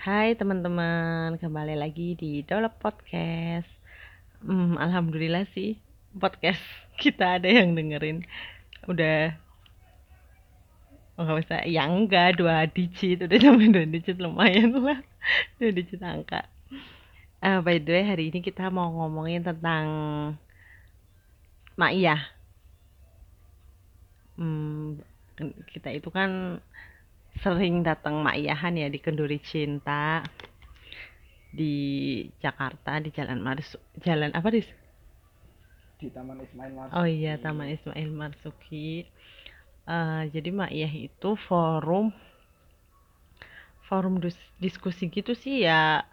Hai teman-teman, kembali lagi di Dolop Podcast. Hmm, Alhamdulillah sih podcast kita ada yang dengerin. Udah oh, nggak usah, ya enggak dua digit, udah sampai dua digit lumayan lah, dua digit angka. Eh, by the way hari ini kita mau ngomongin tentang Maiyah. Hmm, kita itu kan sering datang Maiyahan ya di Kenduri Cinta di Jakarta di Jalan Mars Jalan apa di di Taman Ismail Marzuki. Oh iya Taman Ismail Marzuki. Eh, jadi Maiyah itu forum forum dus- diskusi gitu sih ya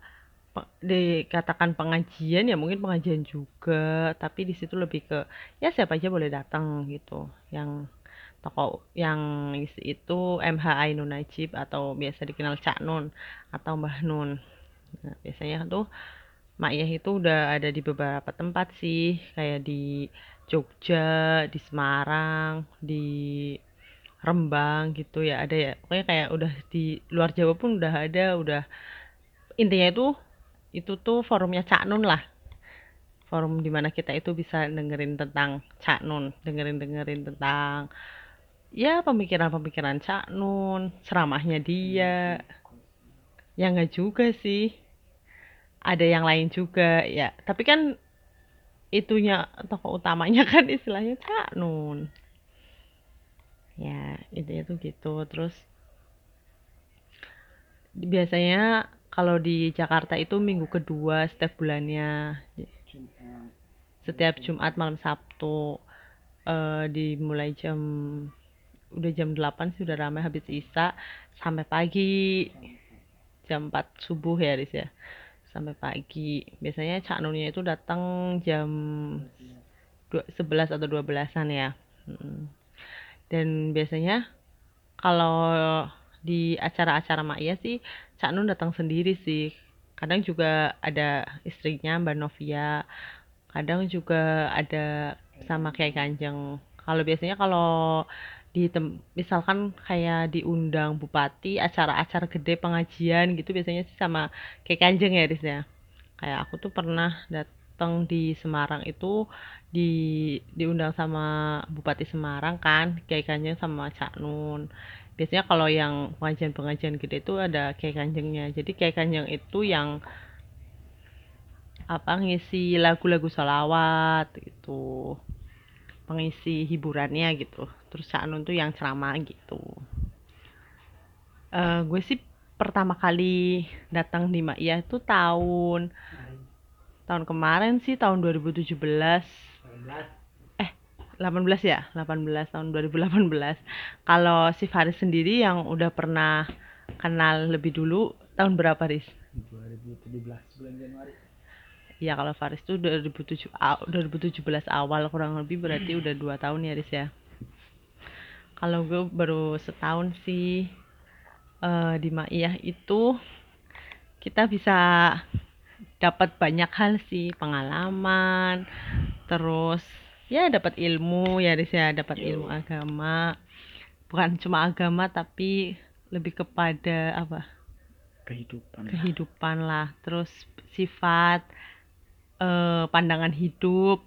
dikatakan pengajian ya mungkin pengajian juga tapi di situ lebih ke ya siapa aja boleh datang gitu yang tokoh yang itu MH Ainun Najib atau biasa dikenal Cak Nun atau Mbah Nun. Nah, biasanya tuh Maiyah itu udah ada di beberapa tempat sih kayak di Jogja di Semarang di Rembang gitu ya ada ya. Pokoknya kayak udah di luar Jawa pun udah ada udah intinya itu itu tuh forumnya Cak Nun lah. Forum di mana kita itu bisa dengerin tentang Cak Nun dengerin dengerin tentang ya pemikiran-pemikiran Cak Nun ceramahnya dia. Ya nggak juga sih. Ada yang lain juga ya. Tapi kan itunya tokoh utamanya kan istilahnya Cak Nun. Ya intinya tuh gitu. Terus biasanya kalau di Jakarta itu minggu kedua setiap bulannya. Setiap Jumat malam Sabtu eh dimulai jam udah jam 8 sih udah ramai habis Isya sampai pagi. Jam 4 subuh ya Riz ya. Sampai pagi. Biasanya Cak Nunnya itu datang jam dua- 11 atau 12-an ya. Dan biasanya kalau di acara-acara Maia sih Cak Nun datang sendiri sih. Kadang juga ada istrinya Mbak Novia. Kadang juga ada sama kayak Kanjeng. Kalau biasanya kalau di misalkan kayak diundang bupati acara-acara gede pengajian gitu biasanya sih sama kayak Kanjeng ya Riz ya. Kayak aku tuh pernah datang di Semarang itu di diundang sama Bupati Semarang kan kayak Kanjeng sama Cak Nun. Biasanya kalau yang pengajian-pengajian gede itu ada kayak Kanjengnya. Jadi kayak Kanjeng itu yang apa ngisi lagu-lagu sholawat gitu pengisi hiburannya gitu. Terus Cak Nun tuh yang ceramah gitu. Eh gue sih pertama kali datang di Maia itu tahun tahun kemarin sih tahun 2017 eh 18 ya? 18 tahun 2018 kalau si Faris sendiri yang udah pernah kenal lebih dulu tahun berapa Riz? 2017 bulan Januari. Ya kalau Faris tuh 2007 a- 2017 awal kurang lebih berarti udah dua tahun ya Riz ya. Kalau gue baru setahun sih eh di Maiyah itu kita bisa dapat banyak hal sih pengalaman terus ya dapat ilmu ya Riz ya dapat ilmu agama. Bukan cuma agama tapi lebih kepada apa? Kehidupan. kehidupan lah. Terus sifat eh, pandangan hidup.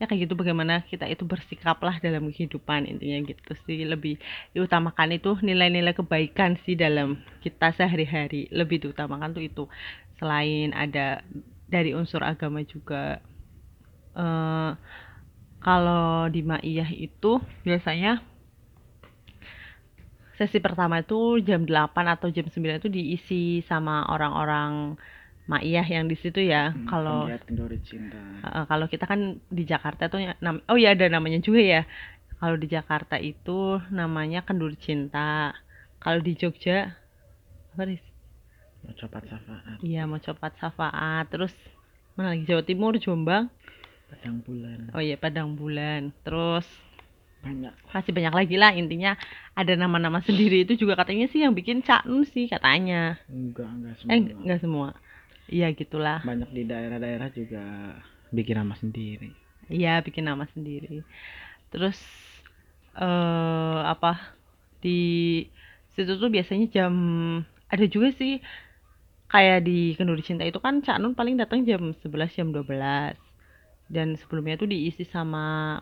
Ya kayak gitu bagaimana kita itu bersikap lah dalam kehidupan intinya gitu sih. Lebih diutamakan itu nilai-nilai kebaikan sih dalam kita sehari-hari. Lebih diutamakan tuh itu. Selain ada dari unsur agama juga. Eh kalau di Maiyah itu biasanya sesi pertama itu jam 8 atau jam 9 itu diisi sama orang-orang Maiyah yang di situ ya. Hmm, Kalau Kenduri uh, kalau kita kan di Jakarta tuh ya- nam- oh ya ada namanya juga ya. Kalau di Jakarta itu namanya Kendur Cinta. Kalau di Jogja apa Riz? Mau copat syafaat. Iya mau copat Safaat. Terus mana lagi Jawa Timur, Jombang. Padang bulan. Oh iya Padang Bulan. Terus Banyak. masih banyak lagi lah intinya ada nama-nama sendiri itu juga katanya sih yang bikin Cak Nun sih katanya. Enggak, enggak semua. Eh enggak semua. Iya gitulah. Banyak di daerah-daerah juga bikin nama sendiri. Iya bikin nama sendiri. Terus eh apa di situ tuh biasanya jam ada juga sih kayak di Kenduri Cinta itu kan Cak Nun paling datang jam 11 jam 12 dan sebelumnya tuh diisi sama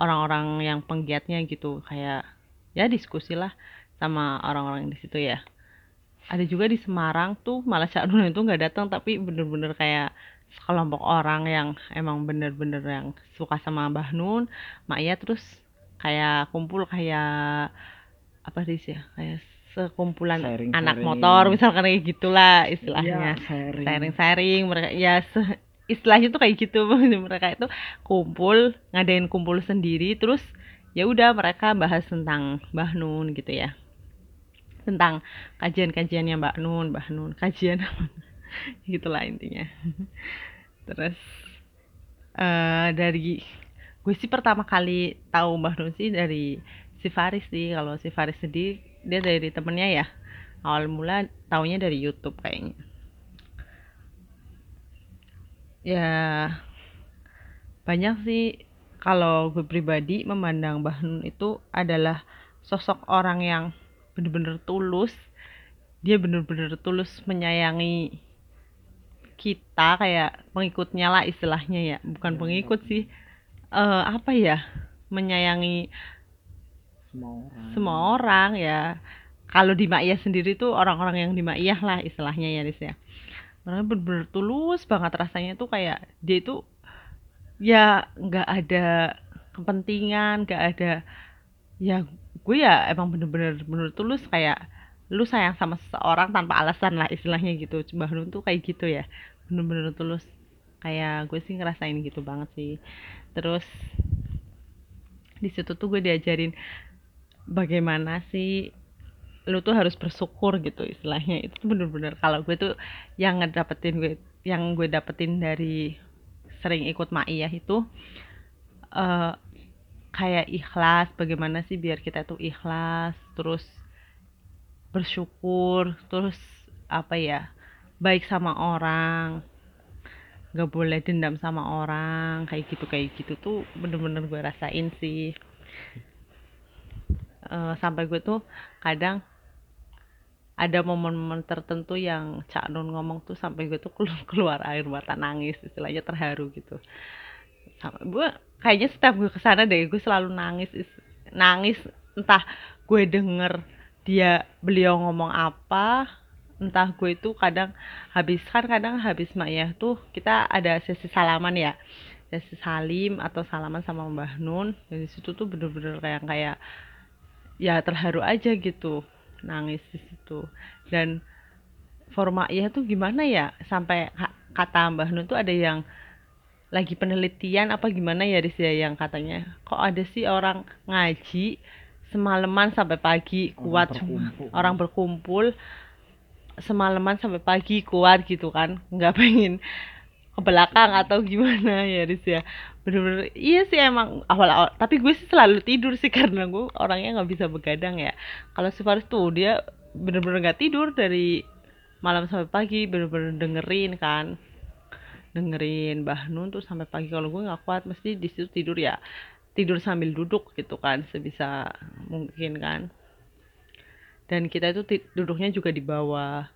orang-orang yang penggiatnya gitu kayak ya diskusi lah sama orang-orang di situ ya ada juga di Semarang tuh malah Cak Nun itu nggak datang tapi bener-bener kayak sekelompok orang yang emang bener-bener yang suka sama Mbah Nun Mak Iya terus kayak kumpul kayak apa sih ya kayak sekumpulan Sharing-sharing. anak motor misalkan kayak gitulah Iya, istilahnya sharing. sharing-sharing mereka ya se- istilahnya tuh kayak gitu mereka itu kumpul ngadain kumpul sendiri terus ya udah mereka bahas tentang Mbah Nun gitu ya tentang kajian-kajiannya Mbak Nun Mbah Nun kajian gitulah intinya. Terus eh dari gue sih pertama kali tahu Mbah Nun sih dari si Faris sih. Kalau si Faris sendiri dia dari temennya ya. Awal mula taunya dari YouTube kayaknya. Ya banyak sih. Kalau gue pribadi memandang Mbah Nun itu adalah sosok orang yang bener-bener tulus. Dia bener-bener tulus menyayangi kita kayak pengikutnya lah istilahnya ya. Bukan pengikut sih. Eh apa ya? Menyayangi semua orang. semua orang ya. Kalau di Maiyah sendiri tuh orang-orang yang di Maiyah lah istilahnya ya Riz ya. Mereka bener-bener tulus banget rasanya tuh kayak dia itu ya nggak ada kepentingan nggak ada ya gue ya emang bener-bener bener tulus kayak lu sayang sama seseorang tanpa alasan lah istilahnya gitu. Mbah Nun tuh kayak gitu ya. Bener-bener tulus kayak gue sih ngerasain gitu banget sih. Terus di situ tuh gue diajarin bagaimana sih lu tuh harus bersyukur gitu istilahnya. Itu bener-bener kalau gue tuh yang ngedapetin gue yang gue dapetin dari sering ikut maiyah itu eh kayak ikhlas bagaimana sih biar kita tuh ikhlas terus bersyukur terus apa ya baik sama orang nggak boleh dendam sama orang kayak gitu kayak gitu tuh bener-bener gue rasain sih. Eh, sampai gue tuh kadang ada momen-momen tertentu yang Cak Nun ngomong tuh sampai gue tuh keluar, air mata nangis istilahnya terharu gitu. Sampai gue kayaknya setiap gue ke sana deh gue selalu nangis is- nangis. Entah gue denger dia beliau ngomong apa entah gue itu kadang habis kan kadang habis Maya tuh kita ada sesi salaman ya. Sesi salim atau salaman sama Mbah Nun. Dari situ tuh bener-bener kayak kayak ya terharu aja gitu nangis di situ. Dan formaiyah tuh gimana ya? Sampai ka- kata Mbah Nun tuh ada yang lagi penelitian apa gimana ya Riz ya yang katanya kok ada sih orang ngaji semalaman sampai pagi kuat cuma berkumpul. orang berkumpul semalaman sampai pagi kuat gitu kan. Nggak pengen ke belakang atau gimana ya Riz ya. Bener-bener iya sih emang awal-awal tapi gue sih selalu tidur sih karena gue orangnya nggak bisa begadang ya. Kalau si Faris tuh dia bener-bener nggak tidur dari malam sampai pagi bener-bener dengerin kan dengerin Mbah Nun tuh sampai pagi. Kalau gue nggak kuat mesti di situ tidur ya. Tidur sambil duduk gitu kan sebisa mungkin kan. Dan kita itu duduknya juga di bawah.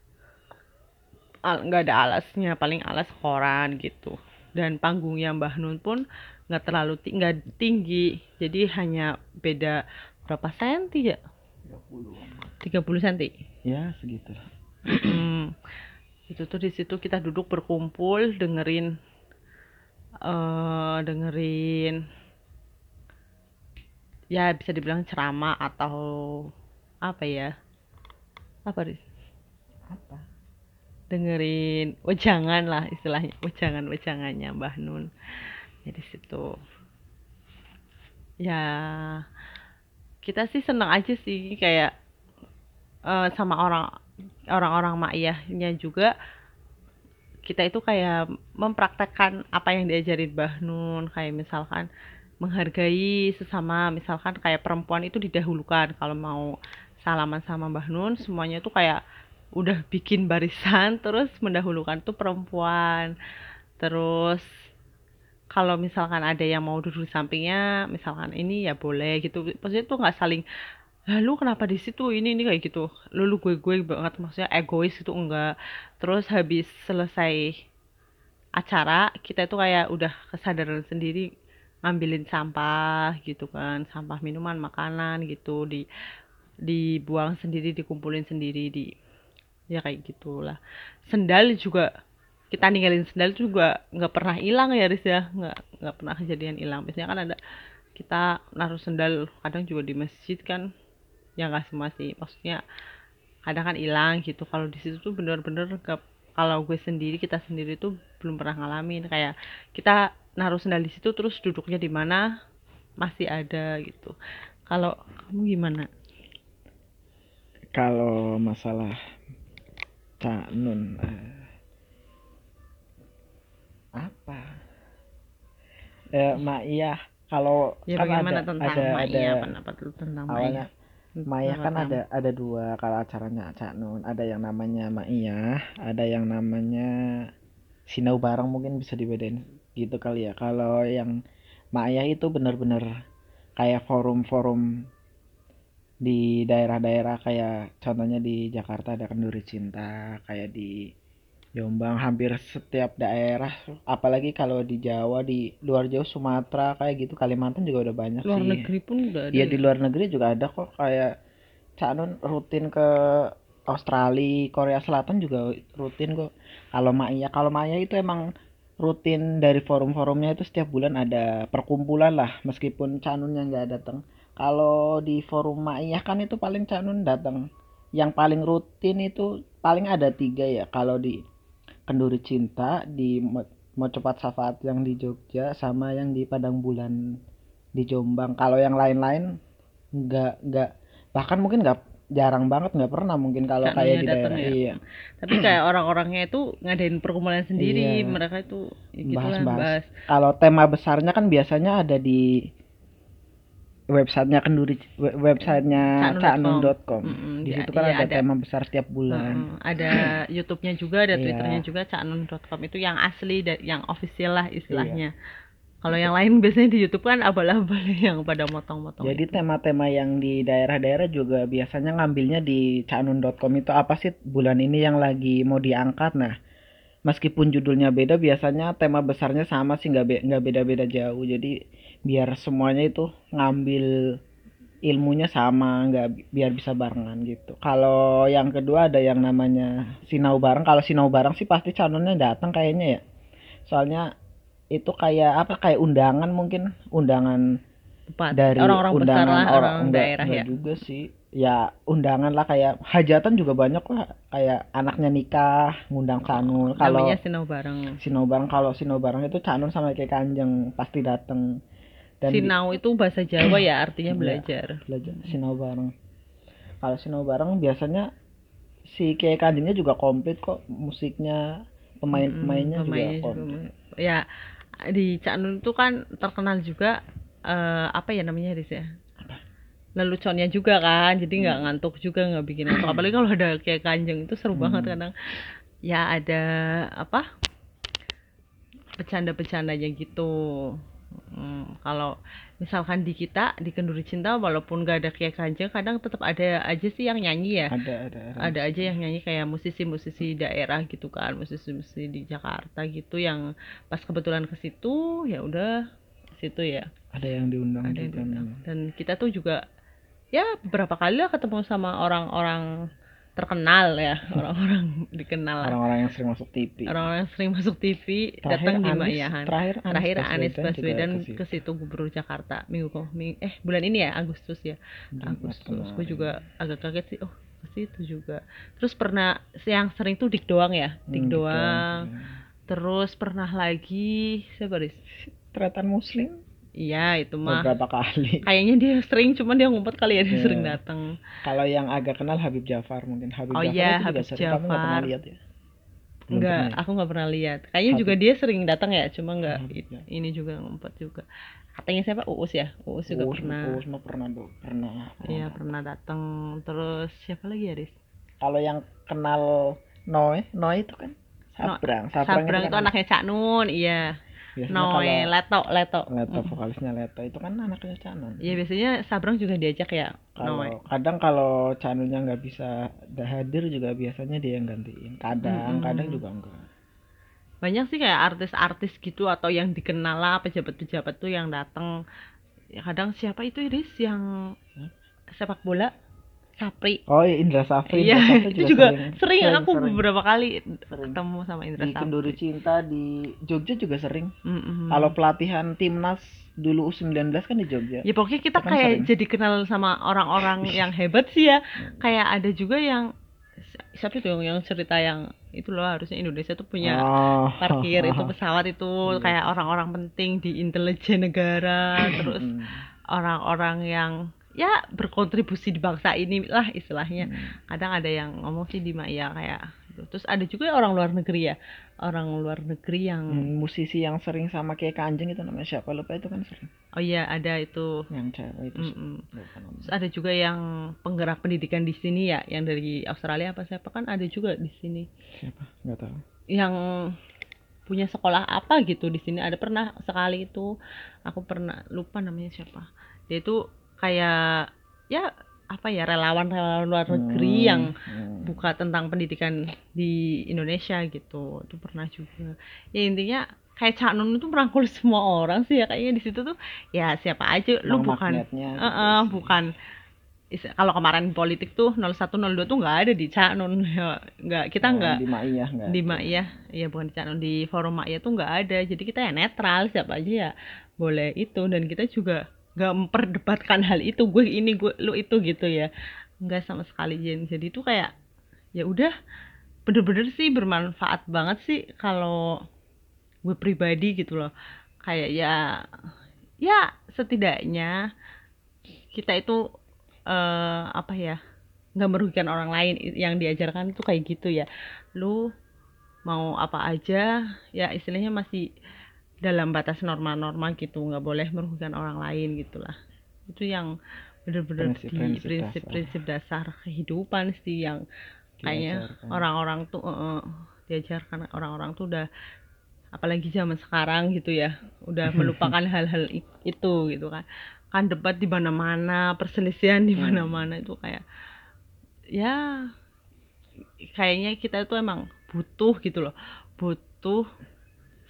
Al- nggak ada alasnya paling alas koran gitu. Dan panggungnya Mbah Nun pun nggak terlalu ti- nggak tinggi. Jadi hanya beda berapa senti ya? 30 senti. Ya segitu. Itu tuh di situ kita duduk berkumpul dengerin eh dengerin ya bisa dibilang ceramah atau apa ya? Apa Riz? apa? Dengerin wejangan lah istilahnya wejangan wejangannya Mbah Nun. Jadi situ. Ya kita sih seneng aja sih kayak eh, sama orang orang-orang maiyahnya juga kita itu kayak mempraktekkan apa yang diajarin Mbah Nun. Kayak misalkan menghargai sesama misalkan kayak perempuan itu didahulukan kalau mau salaman sama Mbah Nun semuanya tuh kayak udah bikin barisan terus mendahulukan tuh perempuan. Terus kalau misalkan ada yang mau duduk di sampingnya misalkan ini ya boleh gitu. Maksudnya tuh nggak saling lalu kenapa di situ? Ini ini kayak gitu. Lalu gue gue banget maksudnya egois itu enggak. Terus habis selesai acara kita itu kayak udah kesadaran sendiri ngambilin sampah gitu kan. Sampah minuman makanan gitu di dibuang sendiri dikumpulin sendiri di ya kayak gitulah. Sendal juga kita ninggalin sendal juga nggak pernah hilang ya Riz ya. Nggak nggak pernah kejadian hilang. Biasanya kan ada kita naruh sendal kadang juga di masjid kan ya nggak semua sih maksudnya kadang kan hilang gitu. Kalau di situ tuh bener-bener nggak kalau gue sendiri kita sendiri tuh belum pernah ngalamin. Kayak kita naruh sendal di situ terus duduknya di mana masih ada gitu. Kalau kamu gimana? Kalau masalah Cak Nun eh, apa? Eh Mak Iya. Kalau ya kan bagaimana ada tentang ada Maya ada pendapat lu tentang awalnya Maya Maya kan ada ada dua kalau acaranya Cak Nun ada yang namanya Mak Iya ada yang namanya Sinau Bareng mungkin bisa dibedain gitu kali ya. Kalau yang Mak Iya itu benar-benar kayak forum-forum di daerah-daerah kayak contohnya di Jakarta ada Kenduri Cinta kayak di Jombang hampir setiap daerah apalagi kalau di Jawa di luar Jawa Sumatera kayak gitu Kalimantan juga udah banyak luar sih negeri pun udah ada Iya ya? di luar negeri juga ada kok kayak Cak Nun rutin ke Australia, Korea Selatan juga rutin kok. Kalau Maya, kalau Maya itu emang rutin dari forum-forumnya itu setiap bulan ada perkumpulan lah meskipun Cak Nun yang nggak datang. Kalau di forum Maya kan itu paling Cak Nun datang. Yang paling rutin itu paling ada tiga ya. Kalau di Kenduri Cinta, di Mo- Mocopat Safaat yang di Jogja, sama yang di Padang Bulan di Jombang. Kalau yang lain-lain nggak nggak bahkan mungkin nggak jarang banget nggak pernah mungkin kalau kayak di daerah ya? iya tapi kayak orang-orangnya itu ngadain perkumpulan sendiri Iya. mereka itu ya gitu lah Bahas-bahas. bahas kalau tema besarnya kan biasanya ada di websitenya kenduri we- websitenya Caknun.com. caknun.com Mm-mm, di situ kan iya, ada, ada. tema besar tiap bulan Heeh, ada YouTube-nya juga, ada Iya. Twitter-nya juga, caknun.com itu yang asli dan yang official lah istilahnya. Kalau yang lain biasanya di YouTube kan abal-abal yang pada motong-motong. jadi tema-tema yang di daerah-daerah juga biasanya ngambilnya di caknun.com itu apa sih bulan ini yang lagi mau diangkat nah meskipun judulnya beda biasanya tema besarnya sama sih nggak be- nggak beda-beda jauh. Jadi biar semuanya itu ngambil ilmunya sama nggak bi- biar bisa barengan gitu. Kalau yang kedua ada yang namanya sinau bareng. Kalau sinau bareng sih pasti calonnya datang kayaknya ya. Soalnya itu kayak apa kayak undangan mungkin. Undangan Tepat. dari orang-orang besar lah, orang orang daerah enggak ya. juga sih ya undangan lah kayak hajatan juga banyak lah kayak anaknya nikah ngundang Canun kalau Sinau Bareng. Sinau bareng kalau Sinau bareng itu Canun sama kayak Kanjeng pasti dateng dan di- Sinau itu bahasa Jawa ya, artinya Iya. belajar. belajar Sinau bareng kalau Sinau bareng biasanya si kayak Kanjengnya juga komplit kok musiknya pemain-pemainnya Mm, juga komplit Ya, di Cak Nun itu kan terkenal juga eh, apa ya namanya Riz ya? Leluconnya juga kan, jadi nggak Hmm. ngantuk juga nggak bikin ngantuk. Apalagi kalau ada kayak kanjeng itu seru banget Hmm. kadang. Ya ada apa? Bercanda-bercandanya gitu. Hmm, kalau misalkan di kita di Kenduri Cinta walaupun gak ada kayak kanjeng kadang tetap ada aja sih yang nyanyi ya ada ada ada aja yang nyanyi kayak musisi-musisi daerah gitu kan musisi-musisi di Jakarta gitu yang pas kebetulan ke situ ya udah situ ya. Ada yang diundang ada yang juga diundang. memang. dan kita tuh juga ya beberapa kali lah ketemu sama orang-orang terkenal ya. Orang-orang dikenal. Orang-orang yang sering masuk TV orang-orang yang sering masuk TV Terakhir datang di Mayahan terakhir Anies terakhir Anies Baswedan ke situ. gubernur Jakarta. Minggu kok ming- eh bulan ini ya Agustus ya. Agustus. gue juga agak kaget sih oh ke situ juga. Terus pernah yang sering tuh dik doang ya? Hmm, dik gitu. doang. terus pernah lagi siapa Riz Tretan Muslim. Iya itu mah. Beberapa kali. Kayaknya dia sering cuman dia ngumpet kali ya dia Iya. sering datang. Kalau yang agak kenal Habib Jafar mungkin. Habib Oh Jafar iya, itu juga Habib sering. Kamu nggak pernah lihat ya? Belum enggak pernah ya? aku nggak pernah lihat. Kayaknya Habib. juga dia sering datang ya cuma nggak ya. ini juga ngumpet juga. Katanya siapa? Uus ya? Uus juga Uus, pernah. Uus mah pernah tuh pernah iya pernah datang. Terus siapa lagi ya Riz? Kalau yang kenal Noe Noe itu kan? No- Sabrang. Sabrang kan itu anaknya Cak Nun iya biasanya Noe Leto Leto. Leto vokalisnya Leto. Itu kan anaknya Canon. Ya biasanya Sabrang juga diajak ya kalau Noe. kadang kalau Canonnya nggak bisa dah hadir juga biasanya dia yang gantiin. Kadang Mm-mm. kadang juga enggak. Banyak sih kayak artis-artis gitu atau yang dikenal lah pejabat-pejabat tuh yang datang ya kadang siapa itu Iris yang sepak bola Sapri oh iya, Indra Safri iya Indra itu juga sering, sering, aku sering. beberapa kali Sering. ketemu sama Indra di Sapri Kenduri Cinta di Jogja juga sering Mm-mm. kalau pelatihan timnas dulu U19 kan di Jogja ya pokoknya kita kan kayak sering. jadi kenal sama orang-orang yang hebat sih ya kayak ada juga yang siapa itu yang cerita yang itu loh harusnya Indonesia tuh punya Oh. parkir itu pesawat itu Iya. kayak orang-orang penting di intelijen negara terus Hmm. orang-orang yang ya berkontribusi di bangsa ini lah istilahnya. Hmm. kadang ada yang ngomong sih di Maya kayak terus ada juga orang luar negeri ya orang luar negeri yang Hmm, musisi yang sering sama kayak Kanjeng itu namanya siapa? Lupa itu kan sering. Oh iya ada itu. Yang cewek itu lupa namanya. Terus ada juga yang penggerak pendidikan di sini ya yang dari Australia apa siapa kan ada juga di sini. Siapa? Nggak tahu. Yang punya sekolah apa gitu di sini. Ada pernah sekali itu aku pernah lupa namanya siapa. Dia itu kayak ya apa ya relawan relawan luar negeri Hmm, yang hmm. buka tentang pendidikan di Indonesia gitu. Itu pernah juga. Ya intinya kayak Cak Nun itu merangkul semua orang sih ya. Kayaknya di situ tuh ya siapa aja. Lu bukan gitu Heeh, sih. bukan kalau kemarin politik tuh 01 02 tuh nggak ada di Cak Nun. Ya nggak kita Nah, nggak di Maiyah nggak di. Maiyah. Ya bukan di Cak Nun di forum Maiyah tuh nggak ada. Jadi kita ya netral siapa aja ya boleh itu. Dan kita juga nggak memperdebatkan hal itu gue ini gue lu itu gitu ya. Nggak sama sekali Jen. Jadi itu kayak ya udah bener-bener sih bermanfaat banget sih kalau gue pribadi gitu loh. Kayak ya ya setidaknya kita itu eh apa ya nggak merugikan orang lain. Yang diajarkan itu kayak gitu ya. Lu mau apa aja ya istilahnya masih dalam batas norma-norma gitu nggak boleh merugikan orang lain gitulah. Itu yang bener-bener di Prinsip-prinsip prinsip-prinsip dasar kehidupan sih yang kayaknya orang-orang tuh eh, eh, diajarkan orang-orang tuh udah apalagi zaman sekarang gitu ya udah melupakan hal-hal itu gitu kan. Kan debat di mana-mana perselisihan di Hmm. mana-mana itu kayak ya kayaknya kita itu emang butuh gitu loh butuh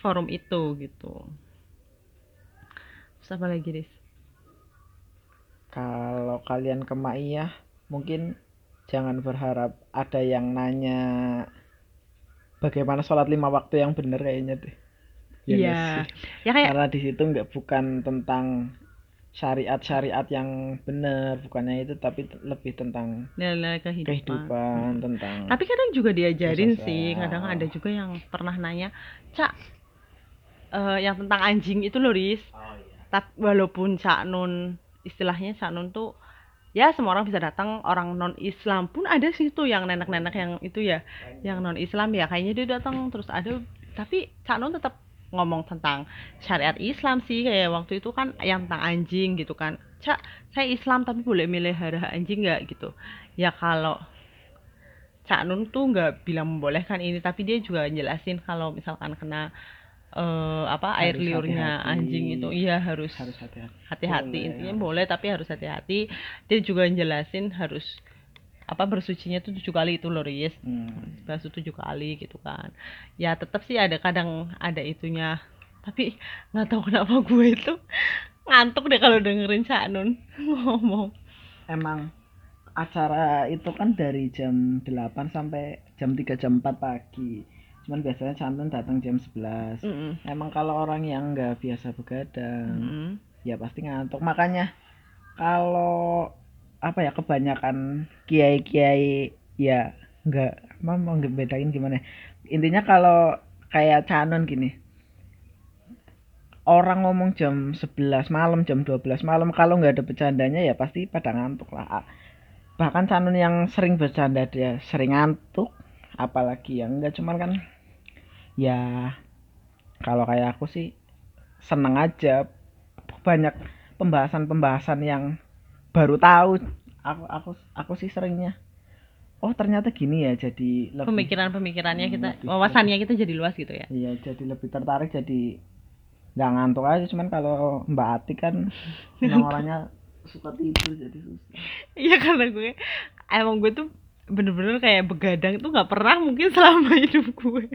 forum itu gitu terus apa lagi Riz? kalau kalian ke Maiyah mungkin jangan berharap ada yang nanya bagaimana sholat lima waktu yang benar kayaknya deh Ya Iya. sih? ya kayak karena di situ nggak bukan tentang syariat-syariat yang benar bukannya itu tapi lebih tentang nilai kehidupan, kehidupan tentang tapi kadang juga diajarin Sosial. sih kadang ada juga yang pernah nanya cak eh, yang tentang anjing itu loh Riz. Tap- walaupun Cak Nun istilahnya Cak Nun tuh ya semua orang bisa datang orang non Islam pun ada sih tuh yang nenek-nenek yang itu ya yang non Islam ya kayaknya dia datang terus ada tapi Cak Nun tetap ngomong tentang syariat Islam sih kayak waktu itu kan yang tentang anjing gitu kan. Cak saya Islam tapi boleh melihara anjing nggak gitu? Ya kalau Cak Nun tuh nggak bilang membolehkan ini tapi dia juga jelasin kalau misalkan kena eh, apa air Harus liurnya hati-hati. anjing itu. Iya harus harus hati-hati. hati-hati. Boleh, intinya ya. boleh tapi harus hati-hati. Dia juga jelasin harus apa bersucinya tuh tujuh kali itu loh Riz. Hmm. basuh tujuh kali gitu kan. Ya tetap sih ada kadang ada itunya. Tapi nggak tahu kenapa gue itu ngantuk deh kalau dengerin Cak Nun ngomong. Emang acara itu kan dari jam 8 sampai jam 3 jam 4 pagi cuman biasanya Cantun datang jam 11 Mm-mm. emang kalau orang yang nggak biasa begadang Mm-mm. ya pasti ngantuk makanya kalau apa ya kebanyakan kiai-kiai ya nggak mau mau bedain gimana ya. intinya kalau kayak canon gini orang ngomong jam 11 malam jam 12 malam kalau nggak ada bercandanya ya pasti pada ngantuk lah bahkan canon yang sering bercanda dia sering ngantuk apalagi yang enggak cuman kan ya kalau kayak aku sih seneng aja. Banyak pembahasan-pembahasan yang baru tahu. Aku aku aku sih seringnya oh ternyata gini ya jadi lebih pemikiran-pemikirannya kita lebih- wawasannya kita jadi luas gitu ya. Iya jadi lebih tertarik jadi nggak ngantuk aja. Cuman kalau Mbak Atik kan memang orangnya suka tidur jadi susah. Iya karena gue emang gue tuh bener-bener kayak begadang tuh nggak pernah mungkin selama hidup gue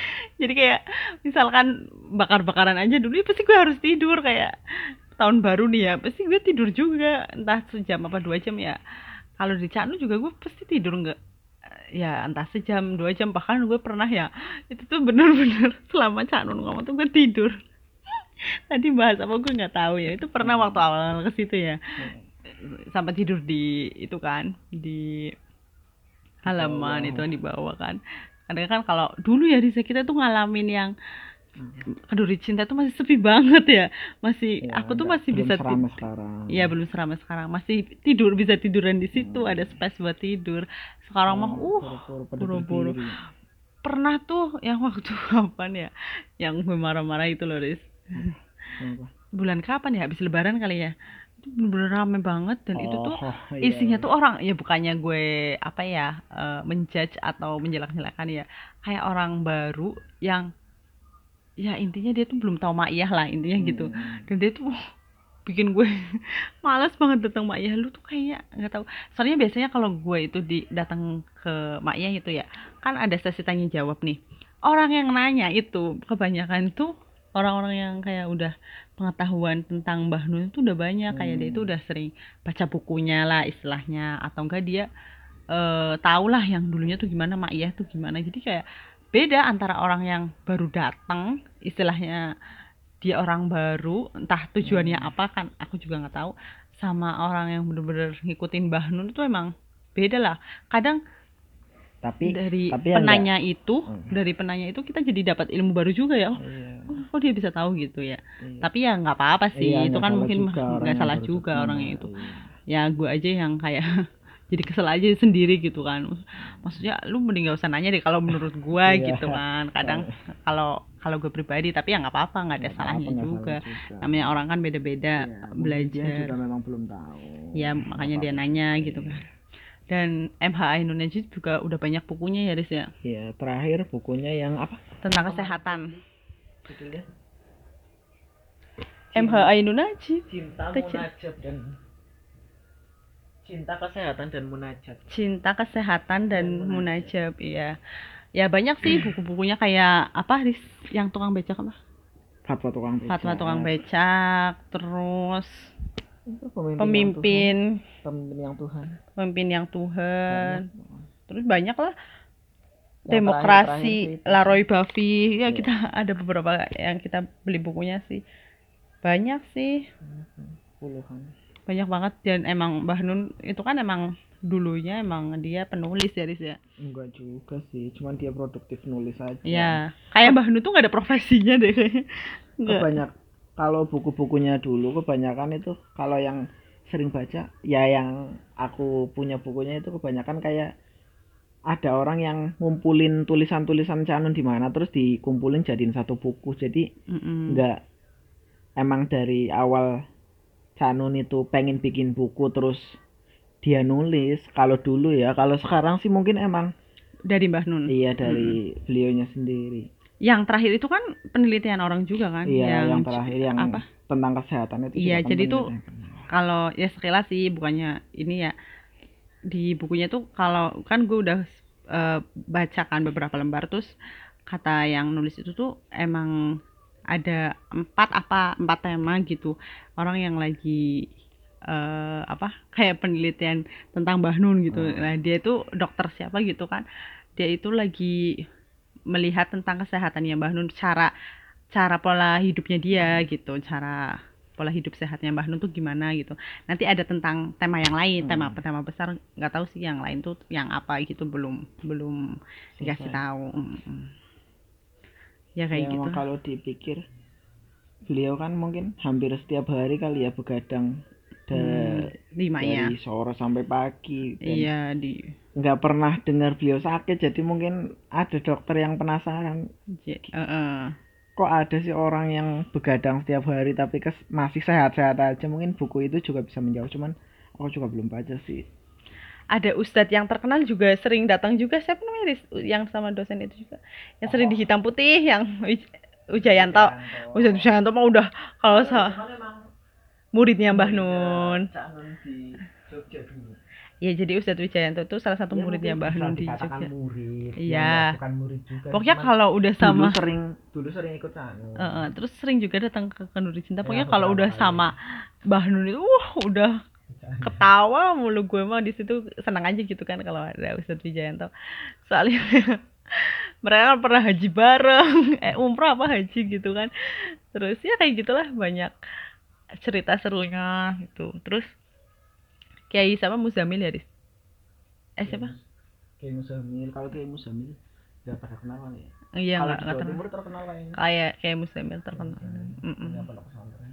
jadi kayak misalkan bakar-bakaran aja dulu ya pasti gue harus tidur kayak tahun baru nih ya pasti gue tidur juga. Entah sejam apa dua jam ya. Kalau di Canu juga gue pasti tidur nggak ya entah sejam dua jam. Bahkan gue pernah ya itu tuh bener-bener selama Canu ngomong tuh gue tidur. Tadi bahas apa gue nggak tahu ya itu pernah waktu awal ke situ ya. Sampai tidur di itu kan di halaman itu di bawah kan kadang kan kalau dulu ya Risa kita tuh ngalamin yang Keduri Cinta tuh masih sepi banget ya. Masih Ya, aku tuh masih belum bisa seramai ti- sekarang. Iya belum seramai sekarang. Masih tidur bisa tiduran di situ ada space buat tidur. Sekarang mah uh Buru-buru pernah tuh yang waktu kapan ya yang gue marah-marah itu loh Riz. Kenapa? bulan kapan ya? Habis lebaran kali ya itu bener-bener rame banget dan itu tuh Oh, iya, isinya iya. tuh orang ya bukannya gue apa ya eh, menjudge atau menjelak-jelakan ya. Kayak orang baru yang ya intinya dia tuh belum tahu maiyah lah intinya gitu. Hmm. dan dia tuh bikin gue malas banget datang maiyah lu tuh kayak nggak tahu soalnya biasanya kalau gue itu di datang ke maiyah itu ya kan ada sesi tanya jawab nih. Orang yang nanya itu kebanyakan tuh orang-orang yang kayak udah pengetahuan tentang Mbah Nun itu udah banyak kayak dia itu Hmm. udah sering baca bukunya lah istilahnya atau enggak dia eh tahu lah yang dulunya tuh gimana maiyah tuh gimana jadi kayak beda antara orang yang baru datang istilahnya dia orang baru entah tujuannya Hmm. apa kan aku juga nggak tahu sama orang yang bener-bener ngikutin Mbah Nun itu emang beda lah kadang tapi dari tapi ya penanya itu Hmm. dari penanya itu kita jadi dapat ilmu baru juga ya oh, Iya, oh, kok dia bisa tahu gitu ya iya. tapi ya nggak apa-apa sih Iya, itu kan mungkin nggak salah juga ketemu. orang yang itu Iya. ya gue aja yang kayak jadi kesel aja sendiri gitu kan maksudnya lu mending gak usah nanya deh kalau menurut gue Iya. gitu kan kadang kalau kalau gue pribadi tapi ya nggak apa-apa nggak ada Nggak salahnya nggak juga salah juga. namanya orang kan beda-beda Iya, dia belajar juga memang belum tahu ya makanya dia apa-apa. nanya gitu kan dan MHA Indonesia juga udah banyak bukunya ya Riz ya Iya, terakhir bukunya yang apa? tentang kesehatan Judulnya? MHA Indonesia Cinta. Munajat dan Cinta Kesehatan dan Munajat. cinta kesehatan dan Dan munajab iya ya banyak sih buku-bukunya kayak apa Riz yang tukang becak apa Fatwa tukang becak. Fatwa tukang becak terus Itu pemimpin. pemimpin Yang Tuhan. Pemimpin yang Tuhan. pemimpin yang Tuhan Banyak. terus banyak lah Yang demokrasi. Laroy Buffy ya Iya. kita ada beberapa yang kita beli bukunya sih banyak sih Puluhan. banyak banget dan emang Mbah Nun itu kan emang dulunya emang dia penulis ya Riz ya Enggak juga sih, cuman dia produktif nulis aja. ya kayak Mbah Nun tuh gak ada profesinya deh kayaknya Nggak. Kalau buku-bukunya dulu kebanyakan itu kalau yang sering baca ya yang aku punya bukunya itu kebanyakan kayak ada orang yang ngumpulin tulisan-tulisan Canun di mana terus dikumpulin jadiin satu buku. Jadi Mm-mm. enggak emang dari awal Canun itu pengen bikin buku terus dia nulis kalau dulu ya kalau sekarang sih mungkin emang dari Mbah Nun iya dari beliaunya sendiri yang terakhir itu kan penelitian orang juga kan iya yang, yang terakhir yang apa? tentang kesehatan itu Iya, jadi tuh kalau ya sekilas sih bukannya ini ya di bukunya tuh kalau kan gue udah eh, bacakan beberapa lembar terus kata yang nulis itu tuh emang ada empat apa empat tema gitu. Orang yang lagi eh, apa kayak penelitian tentang Mbah Nun gitu. Hmm. nah dia itu dokter siapa gitu kan. Dia itu lagi melihat tentang kesehatannya Mbah Nun cara cara pola hidupnya dia gitu cara pola hidup sehatnya Mbah Nun tuh gimana gitu nanti ada tentang tema yang lain tema Hmm. tema besar nggak tahu sih yang lain tuh yang apa gitu belum belum dikasih Selesai. tahu Mm-mm. ya kayak Ya, gitu kalau dipikir beliau kan mungkin hampir setiap hari kali ya begadang da- Hmm, lima ya dari sore sampai pagi dan iya di nggak pernah dengar beliau sakit jadi mungkin ada dokter yang penasaran. J- eh, eh. kok ada sih orang yang begadang setiap hari tapi kes- masih sehat-sehat aja? Mungkin buku itu juga bisa menjawab cuman aku juga belum baca sih. Ada ustadz yang terkenal juga sering datang juga. Siapa namanya yang sama dosen itu juga. Yang sering di hitam putih yang Wijayanto Ustadz Wijayanto mah udah kalau sa Cuman emang muridnya Mbah Nun. Cak Nun di Jogja dulu. Ya jadi Ustadz Wijayanto itu salah satu Ya, muridnya Mbah Nun di Jogja. murid. Iya. ya, nggak, bukan murid juga pokoknya kalau udah dulu sama sering dulu sering ikut Eh, eh, terus sering juga datang ke Kenduri Cinta. Ya, pokoknya kalau beberapa udah kali. sama Mbah Nun itu wah udah ketawa mulu gue mah di situ. Senang aja gitu kan kalau ada Ustadz Wijayanto soalnya mereka kan pernah haji bareng. Eh umroh apa haji gitu kan. Terus ya kayak gitulah banyak cerita serunya gitu. Terus Kiai sama Muzamil ya Riz? eh siapa? Kiai Musamil kalau Kiai Musamil nggak pada kenal kan ya? Iya kalau nggak di nggak Jawa terkenal Timur terkenal kayaknya kayak Kiai Muzamil terkenal. Pondok pesantren.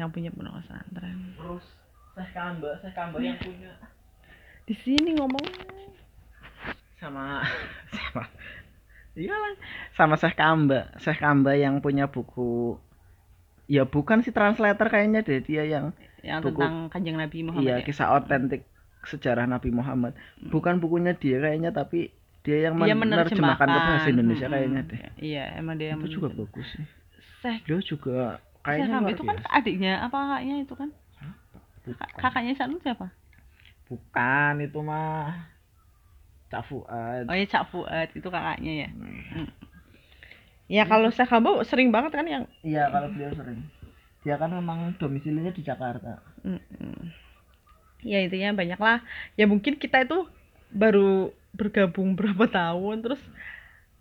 Yang punya pondok pesantren. Terus Syekh Kamba Syekh Kamba yang punya. Di sini ngomong sama sama. Iyalah. Sama Syekh Kamba Syekh Kamba yang punya buku ya bukan si translator kayaknya deh dia yang yang Buku- tentang kanjeng Nabi Muhammad iya ya? kisah otentik sejarah Nabi Muhammad. Bukan bukunya dia kayaknya tapi dia yang dia menerjemahkan. ke bahasa Indonesia Mm-mm. kayaknya deh. Iya emang dia itu juga bagus sih. Syekh dia juga kayaknya luar itu kan adiknya apa kakaknya itu kan? Bukan, Kak- kakaknya Sanun siapa? Bukan itu mah Cak Fuad. Oh ya Cak Fuad itu kakaknya ya? Hmm. Ya kalau Syekh Hamid sering banget kan yang iya kalau beliau sering. Dia kan memang domisilinya di Jakarta. Mm-mm. ya intinya banyak lah ya mungkin kita itu baru bergabung berapa tahun terus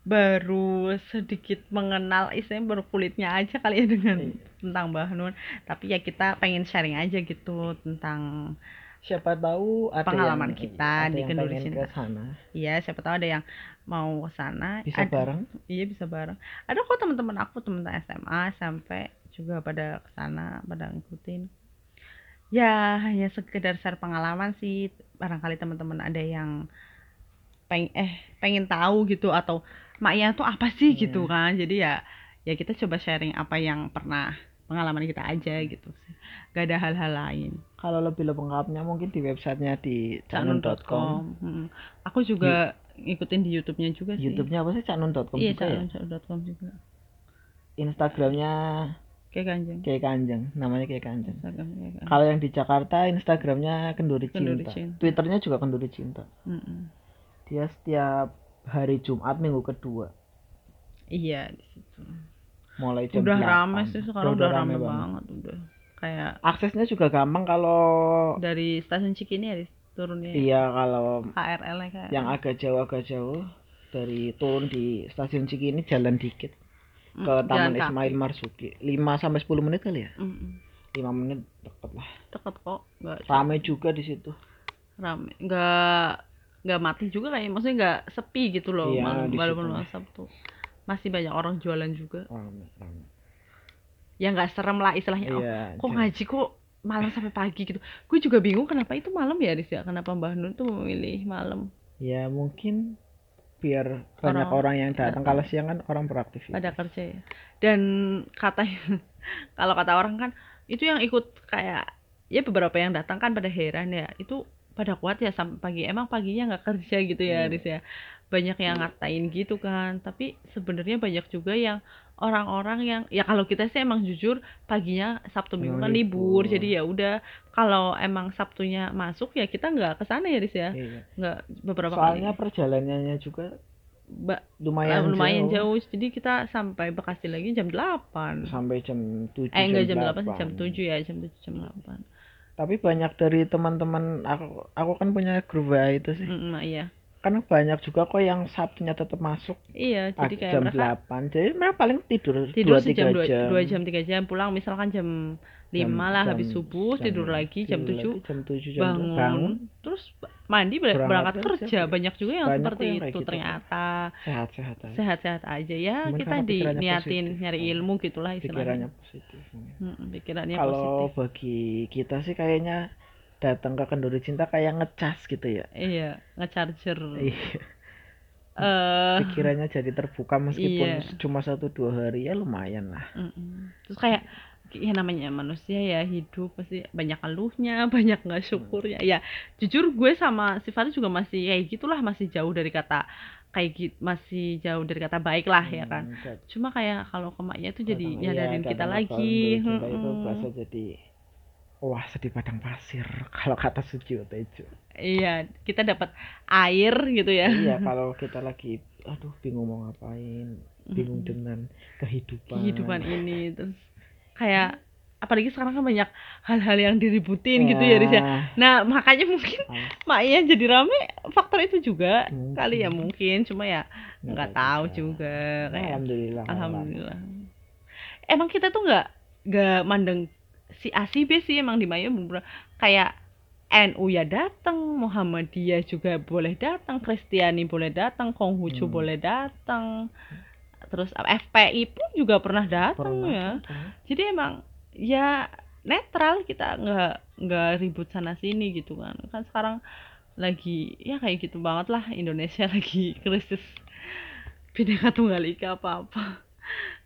baru sedikit mengenal istilahnya baru kulitnya aja kali ya dengan Iya. tentang Mbah Nun. Tapi ya kita pengen sharing aja gitu tentang siapa tahu ada Pengalaman yang, kita ada di Kenduri Iya, siapa tahu ada yang mau ke sana. bisa Ada- bareng Iya, bisa bareng. Ada kok teman-teman aku, teman-teman SMA sampai juga pada ke sana, pada ngikutin. Ya, hanya sekedar share pengalaman sih. Barangkali teman-teman ada yang peng eh pengen tahu gitu atau maknya tuh apa sih Iya. gitu kan. Jadi ya ya kita coba sharing apa yang pernah pengalaman kita aja gitu sih. Gak ada hal-hal lain. kalau lebih lengkapnya mungkin di websitenya di canun.com Canun.com. Mm. Aku juga ngikutin di YouTube-nya juga sih. YouTube-nya apa sih canun.com Iya, juga ya canun.com juga. Instagramnya Kayak kanjeng. kayak kanjeng namanya kayak kanjeng kalau yang di Jakarta Instagramnya kenduri Kenduri cinta Cinta. Twitternya juga kenduri cinta dia setiap hari Jumat minggu kedua Iya di situ. mulai jam Udah 8. rame sih sekarang udah, rame, rame banget. udah. Kayak aksesnya juga gampang kalau dari stasiun Cikini ya turunnya. iya kalau KRL yang agak jauh agak jauh dari turun di stasiun Cikini jalan dikit Mm, ke Taman jalan kaki. Ismail Marzuki 5 sampai 10 menit kali ya Mm-mm. 5 menit deket lah Deket kok, nggak rame juga di situ rame. Nggak nggak mati juga kayak maksudnya nggak sepi gitu loh Iya, malam walaupun malam Sabtu. Masih banyak orang jualan juga. rame rame Ya nggak serem lah istilahnya. Oh, iya kok ngaji kok malam sampai pagi gitu. Gue juga bingung kenapa itu malam ya Riz ya? Kenapa Mbah Nun tuh memilih malam? Ya mungkin biar banyak Orang- orang yang datang. Kalau siang kan orang beraktivitas pada kerja ya. Dan katanya kalau kata orang kan itu yang ikut kayak ya beberapa yang datang kan pada heran ya. Itu pada kuat ya sampai pagi emang paginya nggak kerja gitu ya Iya. Riz ya banyak yang ngatain gitu kan tapi sebenarnya banyak juga yang orang-orang yang ya kalau kita sih emang jujur paginya Sabtu Minggu Emang kan libur libur. jadi ya udah kalau emang Sabtunya masuk ya kita nggak ke sana ya Riz ya Iya. nggak beberapa soalnya kali perjalanannya juga Ba- lumayan, Eh, lumayan jauh. jadi kita sampai Bekasi lagi jam 8 sampai jam 7 eh enggak jam 8 sih 8. jam 7 ya jam 7 jam 8 tapi banyak dari teman-teman aku aku kan punya grup WA itu sih. Mm, iya. Kan banyak juga kok yang Sabtunya tetap masuk. Iya jadi ag- kayak jam mereka 8 jadi mereka paling tidur, tidur 2 sih jam 3 2 jam. 2 jam 3 jam. Pulang misalkan jam 5 Jam- lah jam- habis subuh jam- tidur lagi jam tidur 7 lagi, jam 7 jam bangun, 2 bangun. Terus mandi ber- Berangkat berangkat kerja. kerja banyak juga yang Banyak seperti yang itu gitu. ternyata sehat-sehat aja sehat-sehat aja ya Cuman kita pikirannya diniatin positif. nyari Oh. ilmu gitulah pikirannya istilahnya positif Mm, pikirannya kalau positif bagi kita sih kayaknya datang ke kenduri cinta kayak ngecas gitu ya iya ngecharger Iya, eh pikirannya jadi terbuka meskipun Iya. cuma satu dua hari ya lumayan lah Mm-mm. Terus kayak ya namanya manusia ya hidup pasti banyak keluhnya banyak nggak syukurnya. Ya jujur gue sama si Fari juga masih kayak gitulah masih jauh dari kata kayak gitu masih jauh dari kata baik lah ya kan. Hmm, cuma kayak kalau ke maknya tuh jadi iya, nyadarin kita lagi. Cinta itu berasa jadi wah sedih padang pasir. Kalau kata Suci Tejo iya kita dapat air gitu ya. Iya kalau kita lagi aduh bingung mau ngapain bingung dengan kehidupan. Kehidupan ini terus kayak apalagi sekarang kan banyak hal-hal yang diributin gitu ya Riz ya. Nah makanya mungkin Ah, maknya jadi rame faktor itu juga Mungkin. kali ya mungkin. Cuma ya nggak tahu juga Nah, kayak alhamdulillah alhamdulillah. emang kita tuh nggak nggak mandang si A si B sih emang di Maya kayak NU ya datang Muhammadiyah juga boleh datang Kristiani boleh datang Konghucu Hmm. boleh datang terus FPI pun juga pernah datang ya. datang. jadi emang ya netral kita nggak nggak ribut sana sini gitu kan. Kan sekarang lagi ya kayak gitu banget lah Indonesia lagi krisis bineka tunggal ika apa apa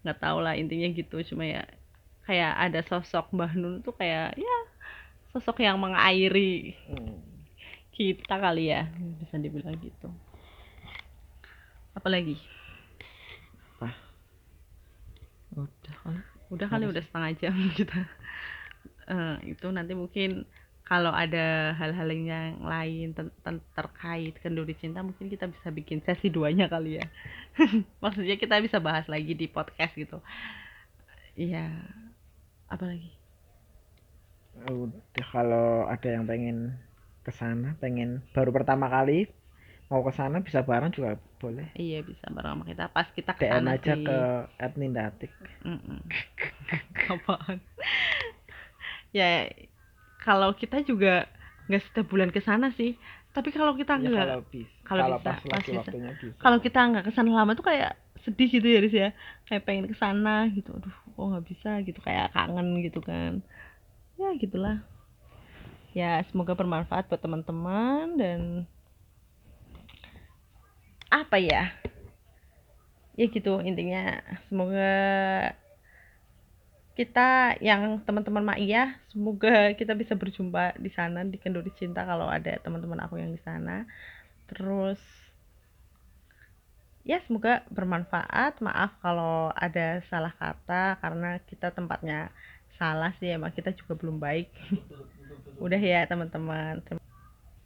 nggak tahu lah intinya gitu. Cuma ya kayak ada sosok Mbah Nun tuh kayak ya sosok yang mengairi Hmm. kita kali ya bisa dibilang gitu. Apalagi udah kan? Udah kali Harus. udah setengah jam kita. Eh, itu nanti mungkin kalau ada hal-hal yang lain ten- ten- terkait kenduri cinta mungkin kita bisa bikin sesi duanya kali ya. Maksudnya kita bisa bahas lagi di podcast gitu. Iya. Apa lagi? Udah kalau ada yang pengen ke sana pengen baru pertama kali mau ke sana bisa bareng juga boleh. Iya bisa bareng sama kita pas kita DM ke sana aja sih. ke admin datik Mm-mm. apaan? Ya kalau kita juga nggak setiap bulan ke sana sih. Tapi kalau kita ya nggak kalau bisa kalau pas bisa. waktunya bisa. Kalau kita nggak ke sana lama tuh kayak sedih gitu ya Riz ya. Kayak pengen ke sana gitu. Aduh kok nggak bisa gitu. Kayak kangen gitu kan. Ya gitulah. Ya semoga bermanfaat buat teman-teman dan apa ya? Ya gitu intinya. Semoga kita yang teman-teman Maia semoga kita bisa berjumpa di sana di Kenduri Cinta kalau ada teman-teman aku yang di sana. Terus ya semoga bermanfaat. Maaf kalau ada salah kata karena kita tempatnya salah sih emang kita juga belum baik. Udah ya teman-teman